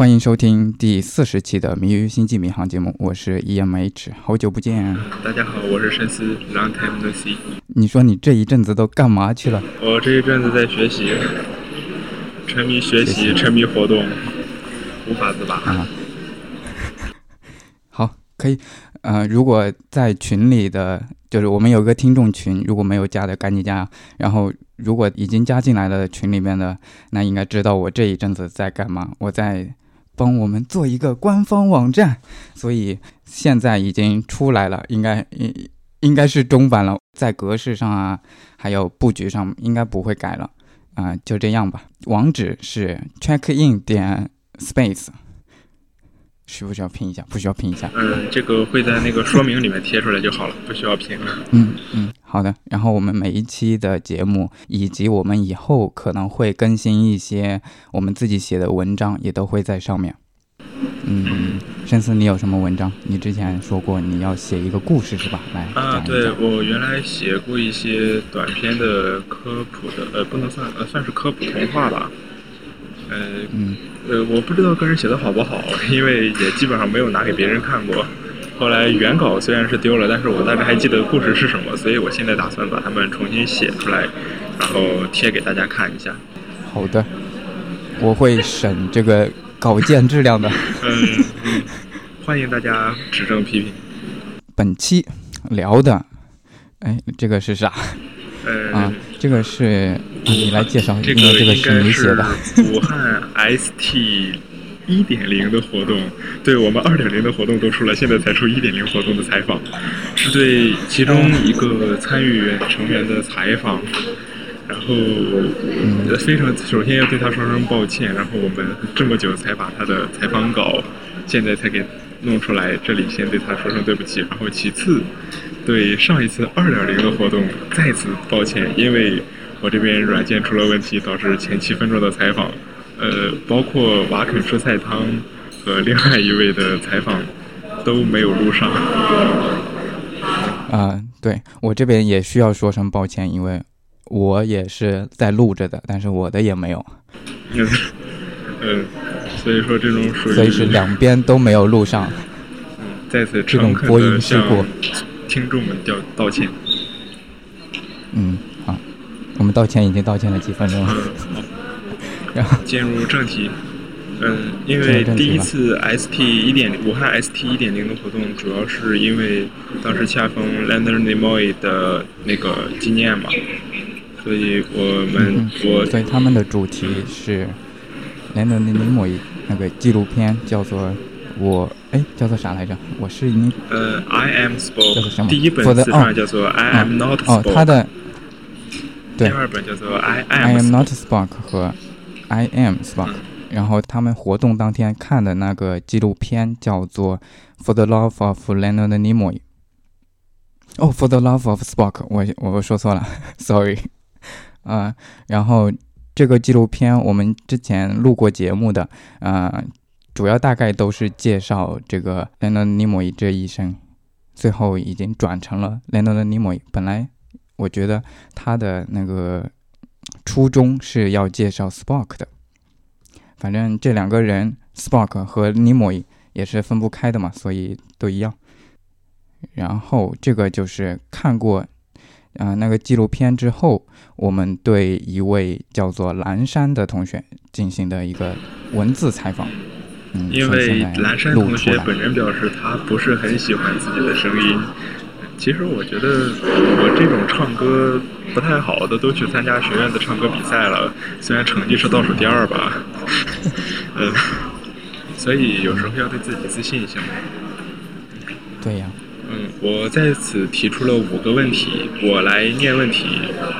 欢迎收听第四十期的《谜语星际迷航》节目，我是 EMH，好久不见。大家好，我是深思，Long time no see。你说你这一阵子都干嘛去了？我这一阵子在学习，沉迷学习，沉迷活动，无法自拔。啊，好，可以。呃，如果在群里的，就是我们有个听众群，如果没有加的赶紧加。然后，如果已经加进来的群里面的，那应该知道我这一阵子在干嘛。我在帮我们做一个官方网站，所以现在已经出来了，应该应应该是中版了，在格式上啊，还有布局上应该不会改了。啊，就这样吧。网址是 checkin 点 space。需不需要拼一下？不需要拼一下。嗯，这个会在那个说明里面贴出来就好了，不需要拼。嗯嗯，好的。然后我们每一期的节目，以及我们以后可能会更新一些我们自己写的文章，也都会在上面。嗯，深思，你有什么文章？你之前说过你要写一个故事是吧？来啊，对我原来写过一些短篇的科普的，呃，不能算，呃，算是科普童话吧。呃，嗯。呃，我不知道个人写的好不好，因为也基本上没有拿给别人看过。后来原稿虽然是丢了，但是我大概还记得故事是什么，所以我现在打算把它们重新写出来，然后贴给大家看一下。好的，我会审这个稿件质量的。嗯，欢迎大家指正批评。本期聊的，哎，这个是啥？呃啊，这个是你来介绍，这个这个是你写的。武汉 ST 一点零的活动，对我们二点零的活动都出了，现在才出一点零活动的采访，是对其中一个参与成员的采访，然后非常首先要对他说声抱歉，然后我们这么久才把他的采访稿现在才给弄出来，这里先对他说声对不起，然后其次。对上一次二点零的活动再次抱歉，因为我这边软件出了问题，导致前七分钟的采访，呃，包括瓦肯蔬菜汤和另外一位的采访都没有录上。啊，对我这边也需要说声抱歉，因为我也是在录着的，但是我的也没有。嗯，所以说这种属于所以是两边都没有录上。嗯，再次这种播音事故。听众们道道歉。嗯，好，我们道歉已经道歉了几分钟了。然后进入正题。嗯，因为第一次 ST 一点武汉 ST 一点零的活动，主要是因为当时恰逢 Leonard Nimoy 的那个纪念嘛，所以我们我对他们的主题是 Leonard Nimoy 那个纪录片叫做。我哎，叫做啥来着？我是你呃，I am Spock，叫做什么？第一本自传叫做 I am not Spock。哦，他的对，第二本叫做 I am not Spock 和 I am Spock。然后他们活动当天看的那个纪录片叫做 For the Love of Leonard Nimoy。哦，For the Love of Spock，我我说错了，Sorry。啊，然后这个纪录片我们之前录过节目的，啊。主要大概都是介绍这个 Leonard Nimoy 这一生，最后已经转成了 Leonard Nimoy。本来我觉得他的那个初衷是要介绍 Spock 的，反正这两个人 Spock 和 Nimoy 也是分不开的嘛，所以都一样。然后这个就是看过呃那个纪录片之后，我们对一位叫做蓝山的同学进行的一个文字采访。嗯因为蓝山同学本人表示他不是很喜欢自己的声音。其实我觉得我这种唱歌不太好的都去参加学院的唱歌比赛了，虽然成绩是倒数第二吧。嗯，所以有时候要对自己自信一些嘛。对呀。嗯，我在此提出了五个问题，我来念问题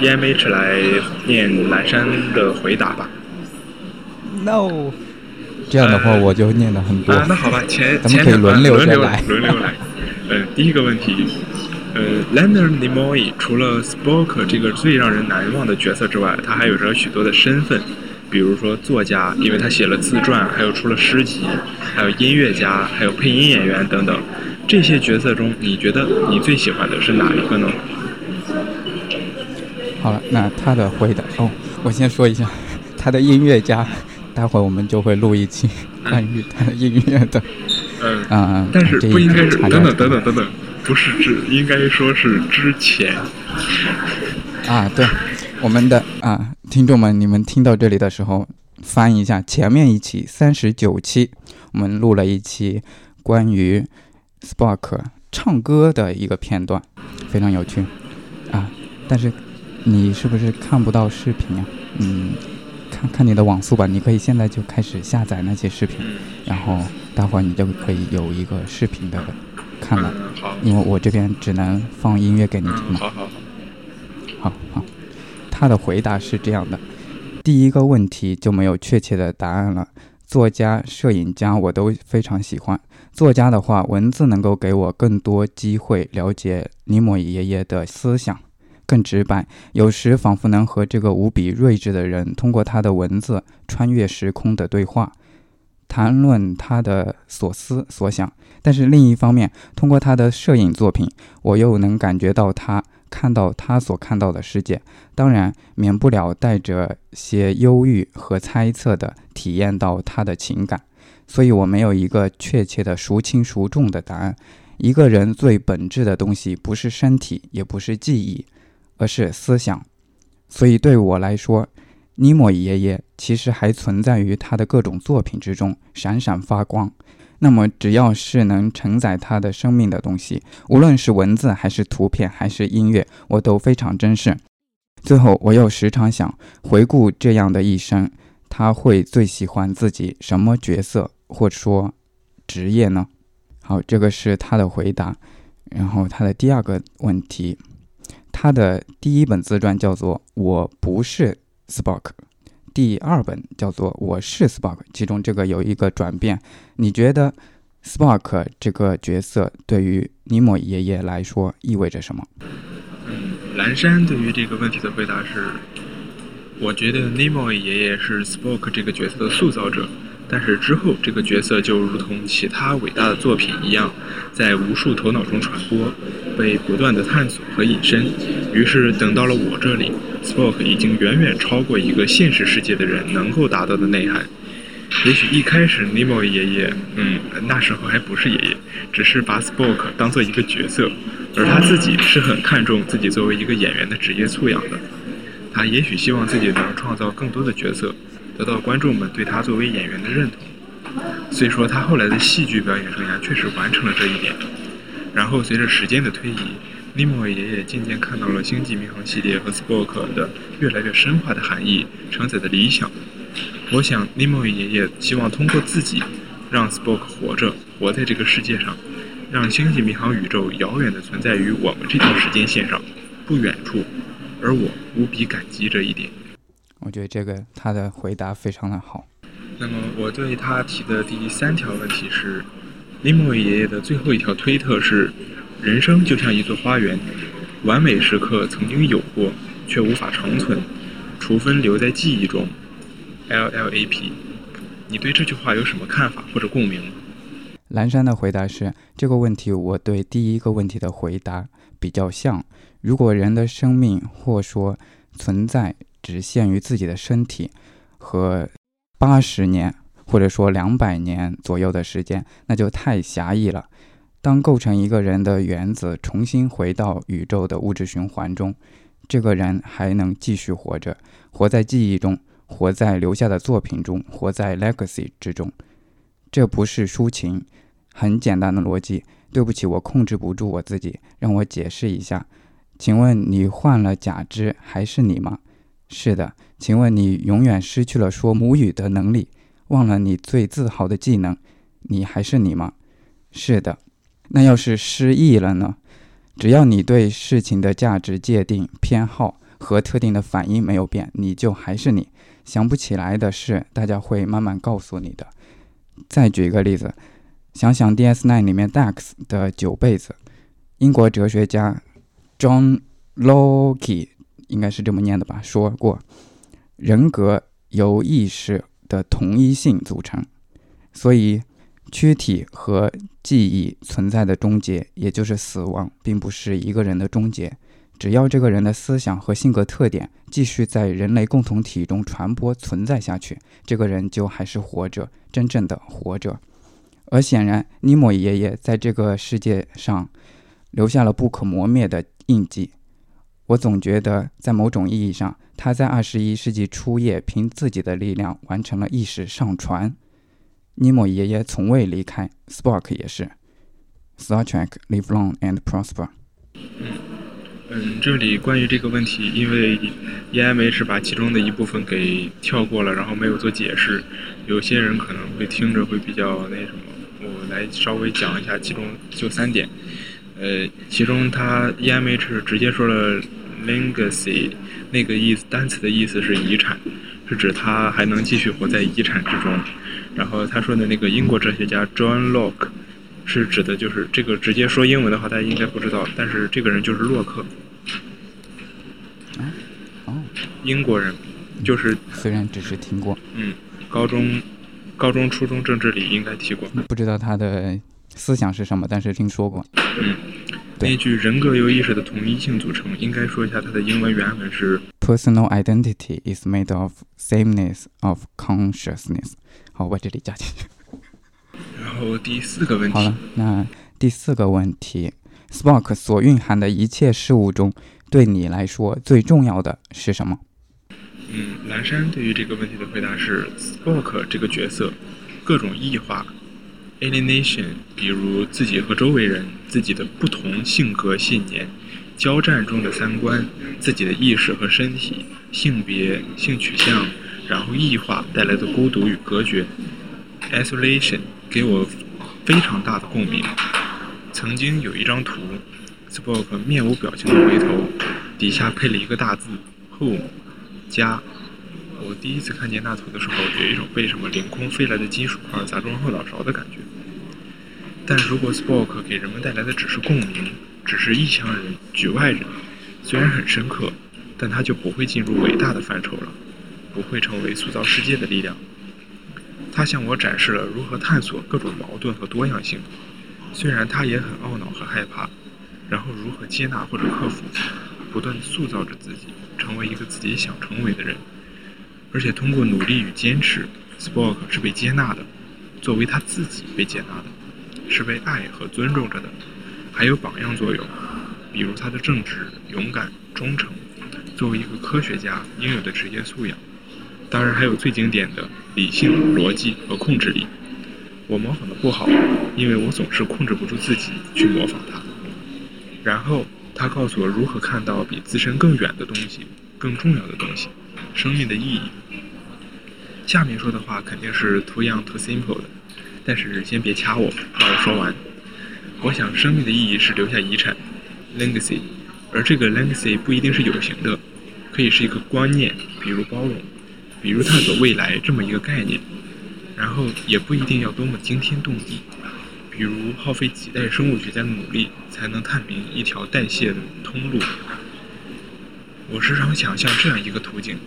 ，E M H 来念蓝山的回答吧。No。这样的话，我就念的很多。啊，那好吧，前咱们可以轮流来，轮流来。嗯，第一个问题，呃，Leonard Nimoy 除了 Spock 这个最让人难忘的角色之外，他还有着许多的身份，比如说作家，因为他写了自传，还有出了诗集，还有音乐家，还有配音演员等等。这些角色中，你觉得你最喜欢的是哪一个呢？好了，那他的回答哦，我先说一下，他的音乐家。待会儿我们就会录一期关于他的音乐的。嗯嗯嗯，但是不应该是查等等掉等等等等，不是之，应该说是之前。啊，对，我们的啊，听众们，你们听到这里的时候，翻一下前面一期三十九期，我们录了一期关于 Spark 唱歌的一个片段，非常有趣啊。但是你是不是看不到视频呀、嗯，看看你的网速吧，你可以现在就开始下载那些视频，然后待会儿你就可以有一个视频的看了，嗯，因为我这边只能放音乐给你听。好好好，好好，他的回答是这样的：第一个问题就没有确切的答案了。作家、摄影家我都非常喜欢。作家的话，文字能够给我更多机会了解尼莫爷爷的思想，更直白。有时仿佛能和这个无比睿智的人通过他的文字穿越时空的对话，谈论他的所思所想。但是另一方面，通过他的摄影作品，我又能感觉到他看到他所看到的世界，当然免不了带着些忧郁和猜测的体验到他的情感，所以我没有一个确切的孰轻孰重的答案。一个人最本质的东西不是身体，也不是记忆，而是思想。所以对我来说，尼莫爷爷其实还存在于他的各种作品之中，闪闪发光。那么，只要是能承载他的生命的东西，无论是文字还是图片还是音乐，我都非常珍视。最后，我又时常想，回顾这样的一生，他会最喜欢自己什么角色，或者说职业呢？好，这个是他的回答。然后他的第二个问题，他的第一本自传叫做《我不是 Spark》，第二本叫做《我是 Spark》，其中这个有一个转变。你觉得 Spark 这个角色对于尼莫爷爷来说意味着什么？嗯，蓝山对于这个问题的回答是：我觉得尼莫爷爷是 Spark 这个角色的塑造者，但是之后这个角色就如同其他伟大的作品一样，在无数头脑中传播，被不断的探索和引申。于是等到了我这里，Spock 已经远远超过一个现实世界的人能够达到的内涵。也许一开始 NIMO 爷爷，嗯，那时候还不是爷爷，只是把 Spock 当做一个角色，而他自己是很看重自己作为一个演员的职业素养的。他也许希望自己能创造更多的角色，得到观众们对他作为演员的认同。虽说他后来的戏剧表演生涯确实完成了这一点，然后随着时间的推移，尼莫爷爷渐渐看到了星际迷航系列和 Spock 的越来越深化的含义，承载的理想。我想，尼莫爷爷希望通过自己，让 Spock 活着，活在这个世界上，让星际迷航宇宙遥远地存在于我们这条时间线上，不远处。而我无比感激这一点。我觉得这个他的回答非常的好。那么我对他提的第三条问题是，林莫爷爷的最后一条推特是：人生就像一座花园，完美时刻曾经有过，却无法长存，除非留在记忆中。L L A P，你对这句话有什么看法或者共鸣吗？蓝山的回答是：这个问题我对第一个问题的回答比较像。如果人的生命或说存在只限于自己的身体和八十年或者说两百年左右的时间，那就太狭义了。当构成一个人的原子重新回到宇宙的物质循环中，这个人还能继续活着，活在记忆中，活在留下的作品中，活在 legacy 之中。这不是抒情，很简单的逻辑。对不起，我控制不住我自己，让我解释一下。请问你换了假肢还是你吗？是的。请问你永远失去了说母语的能力，忘了你最自豪的技能，你还是你吗？是的。那要是失忆了呢？只要你对事情的价值界定、偏好和特定的反应没有变，你就还是你。想不起来的事，大家会慢慢告诉你的。再举一个例子，想想 DS9 里面 Dax 的九辈子，英国哲学家 John Locke 应该是这么念的吧，说过，人格由意识的同一性组成，所以躯体和记忆存在的终结，也就是死亡，并不是一个人的终结。只要这个人的思想和性格特点继续在人类共同体中传播存在下去，这个人就还是活着，真正的活着。而显然，尼莫爷爷在这个世界上留下了不可磨灭的印记。我总觉得，在某种意义上，他在二十一世纪初叶凭自己的力量完成了意识上传。尼莫爷爷从未离开，Spock 也是。Star Trek live long and prosper。嗯，这里关于这个问题，因为 EMH 把其中的一部分给跳过了，然后没有做解释，有些人可能会听着会比较那什么。我来稍微讲一下其中就三点。呃，其中他 EMH 直接说了 legacy 那个意思，单词的意思是遗产，是指他还能继续活在遗产之中。然后他说的那个英国哲学家 John Locke。是指的，就是这个直接说英文的话，大家应该不知道，但是这个人就是洛克。啊哦，英国人，就是虽然只是听过，嗯，高中、高中、初中政治里应该提过，不知道他的思想是什么，但是听说过。嗯，那句人格由意识的统一性组成，应该说一下它的英文原文是：Personal identity is made of sameness of consciousness。好，我这里加进去。然后第四个问题。好了，那第四个问题，Spock 所蕴含的一切事物中，对你来说最重要的是什么？嗯，蓝山对于这个问题的回答是：Spock 这个角色，各种异化，alienation，比如自己和周围人、自己的不同性格信念、交战中的三观、自己的意识和身体、性别、性取向，然后异化带来的孤独与隔绝，isolation。给我非常大的共鸣。曾经有一张图，Spock 面无表情的回头，底下配了一个大字 “Home”，家。我第一次看见那图的时候，有一种被什么凌空飞来的金属块砸中后脑勺的感觉。但如果 Spock 给人们带来的只是共鸣，只是异乡人、局外人，虽然很深刻，但他就不会进入伟大的范畴了，不会成为塑造世界的力量。他向我展示了如何探索各种矛盾和多样性，虽然他也很懊恼和害怕，然后如何接纳或者克服，不断塑造着自己，成为一个自己想成为的人。而且通过努力与坚持，Spock 是被接纳的，作为他自己被接纳的，是被爱和尊重着的，还有榜样作用，比如他的正直、勇敢、忠诚，作为一个科学家应有的职业素养。当然还有最经典的理性、逻辑和控制力。我模仿的不好，因为我总是控制不住自己去模仿他。然后他告诉我如何看到比自身更远的东西、更重要的东西，生命的意义。下面说的话肯定是 too young too simple 的，但是先别掐我，让我说完。我想生命的意义是留下遗产，legacy，而这个 legacy 不一定是有形的，可以是一个观念，比如包容。比如探索未来这么一个概念，然后也不一定要多么惊天动地，比如耗费几代生物学家的努力才能探明一条代谢的通路。我时常想象这样一个图景：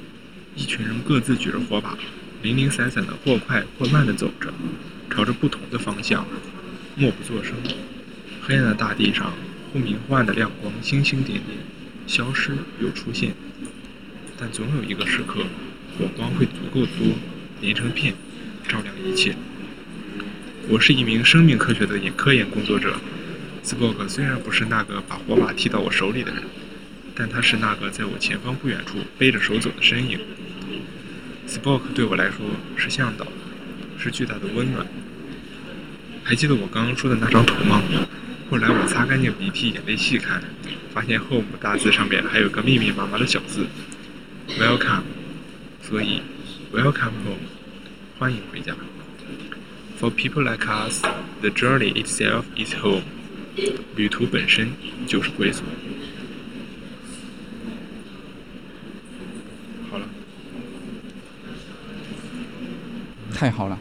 一群人各自举着火把，零零散散的或快或慢的走着，朝着不同的方向，默不作声。黑暗的大地上，忽明忽暗的亮光星星点点，消失又出现，但总有一个时刻。火光会足够多，连成片，照亮一切。我是一名生命科学的研科研工作者。Spock 虽然不是那个把火把踢到我手里的人，但他是那个在我前方不远处背着手走的身影。Spock 对我来说是向导，是巨大的温暖。还记得我刚刚说的那张图吗？后来我擦干净鼻涕，眼泪细看，发现 Home 大字上面还有个密密麻麻的小字：Welcome。所以，Welcome home，欢迎回家。For people like us, the journey itself is home。旅途本身就是归宿。好了。太好了。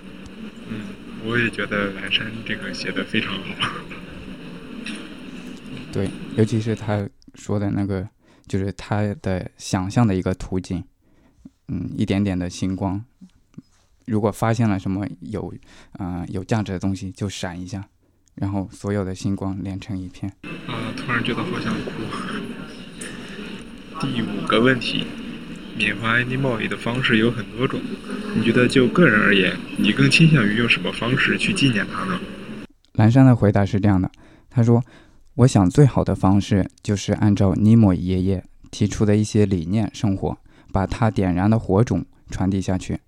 嗯，我也觉得蓝山这个写的非常好。对，尤其是他说的那个，就是他的想象的一个图景。嗯，一点点的星光，如果发现了什么有，嗯，有价值的东西，就闪一下，然后所有的星光连成一片。啊，突然觉得好想哭。第五个问题，缅怀 Nimoy 的方式有很多种，你觉得就个人而言，你更倾向于用什么方式去纪念他呢？蓝山的回答是这样的，他说：“我想最好的方式就是按照尼莫爷爷提出的一些理念生活，把他点燃的火种传递下去。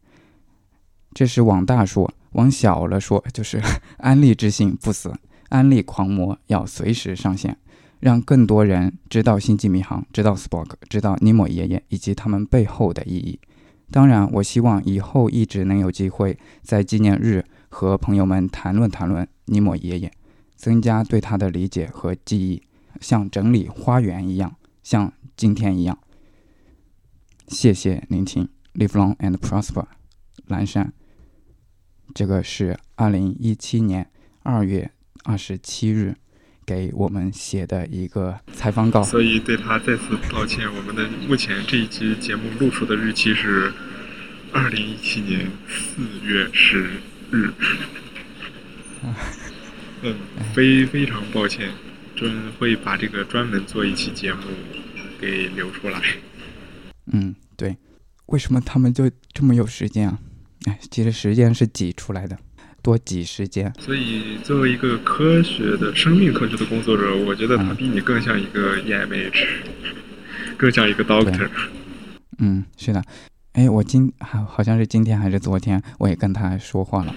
这是往大说，往小了说就是 安利之心不死，安利狂魔要随时上线，让更多人知道星际迷航，知道 Spock，知道尼莫爷爷以及他们背后的意义。当然，我希望以后一直能有机会在纪念日和朋友们谈论谈论。”尼莫爷爷，增加对他的理解和记忆，像整理花园一样，像今天一样。谢谢聆听，Live long and prosper，蓝山。这个是二零一七年二月二十七日给我们写的一个采访稿，所以对他再次道歉。我们的目前这一期节目录出的日期是二零一七年四月十日。嗯，非非常抱歉，专会把这个专门做一期节目给留出来。嗯，对，为什么他们就这么有时间啊？哎，其实时间是挤出来的，多挤时间。所以，作为一个科学的生命科学的工作者，我觉得他比你更像一个 EMH，更像一个 Doctor。嗯，是的。哎，我今好好像是今天还是昨天，我也跟他说话了。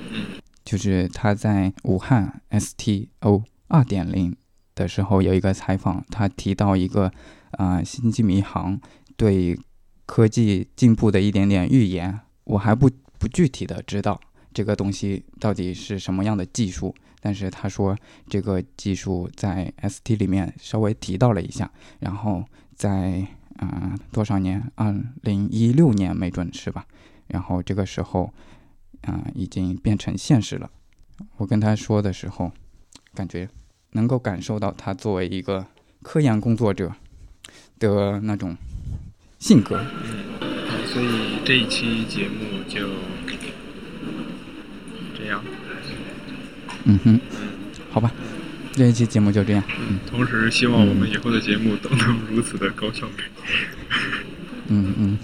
就是他在武汉 STO 二点零的时候有一个采访，他提到一个啊星际迷航对科技进步的一点点预言，我还不不具体的知道这个东西到底是什么样的技术，但是他说这个技术在 ST 里面稍微提到了一下，然后在啊多少年，二零一六年没准是吧？然后这个时候。啊，已经变成现实了。我跟他说的时候，感觉能够感受到他作为一个科研工作者的那种性格。嗯，所以这一期节目就样。嗯哼，好吧，这一期节目就这样。嗯，同时希望我们以后的节目都能如此的高效率。嗯嗯。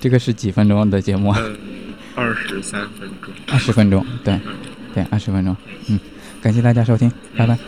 这个是几分钟的节目？嗯，二十三分钟。二十分钟，对，对，二十分钟。嗯，感谢大家收听，拜拜。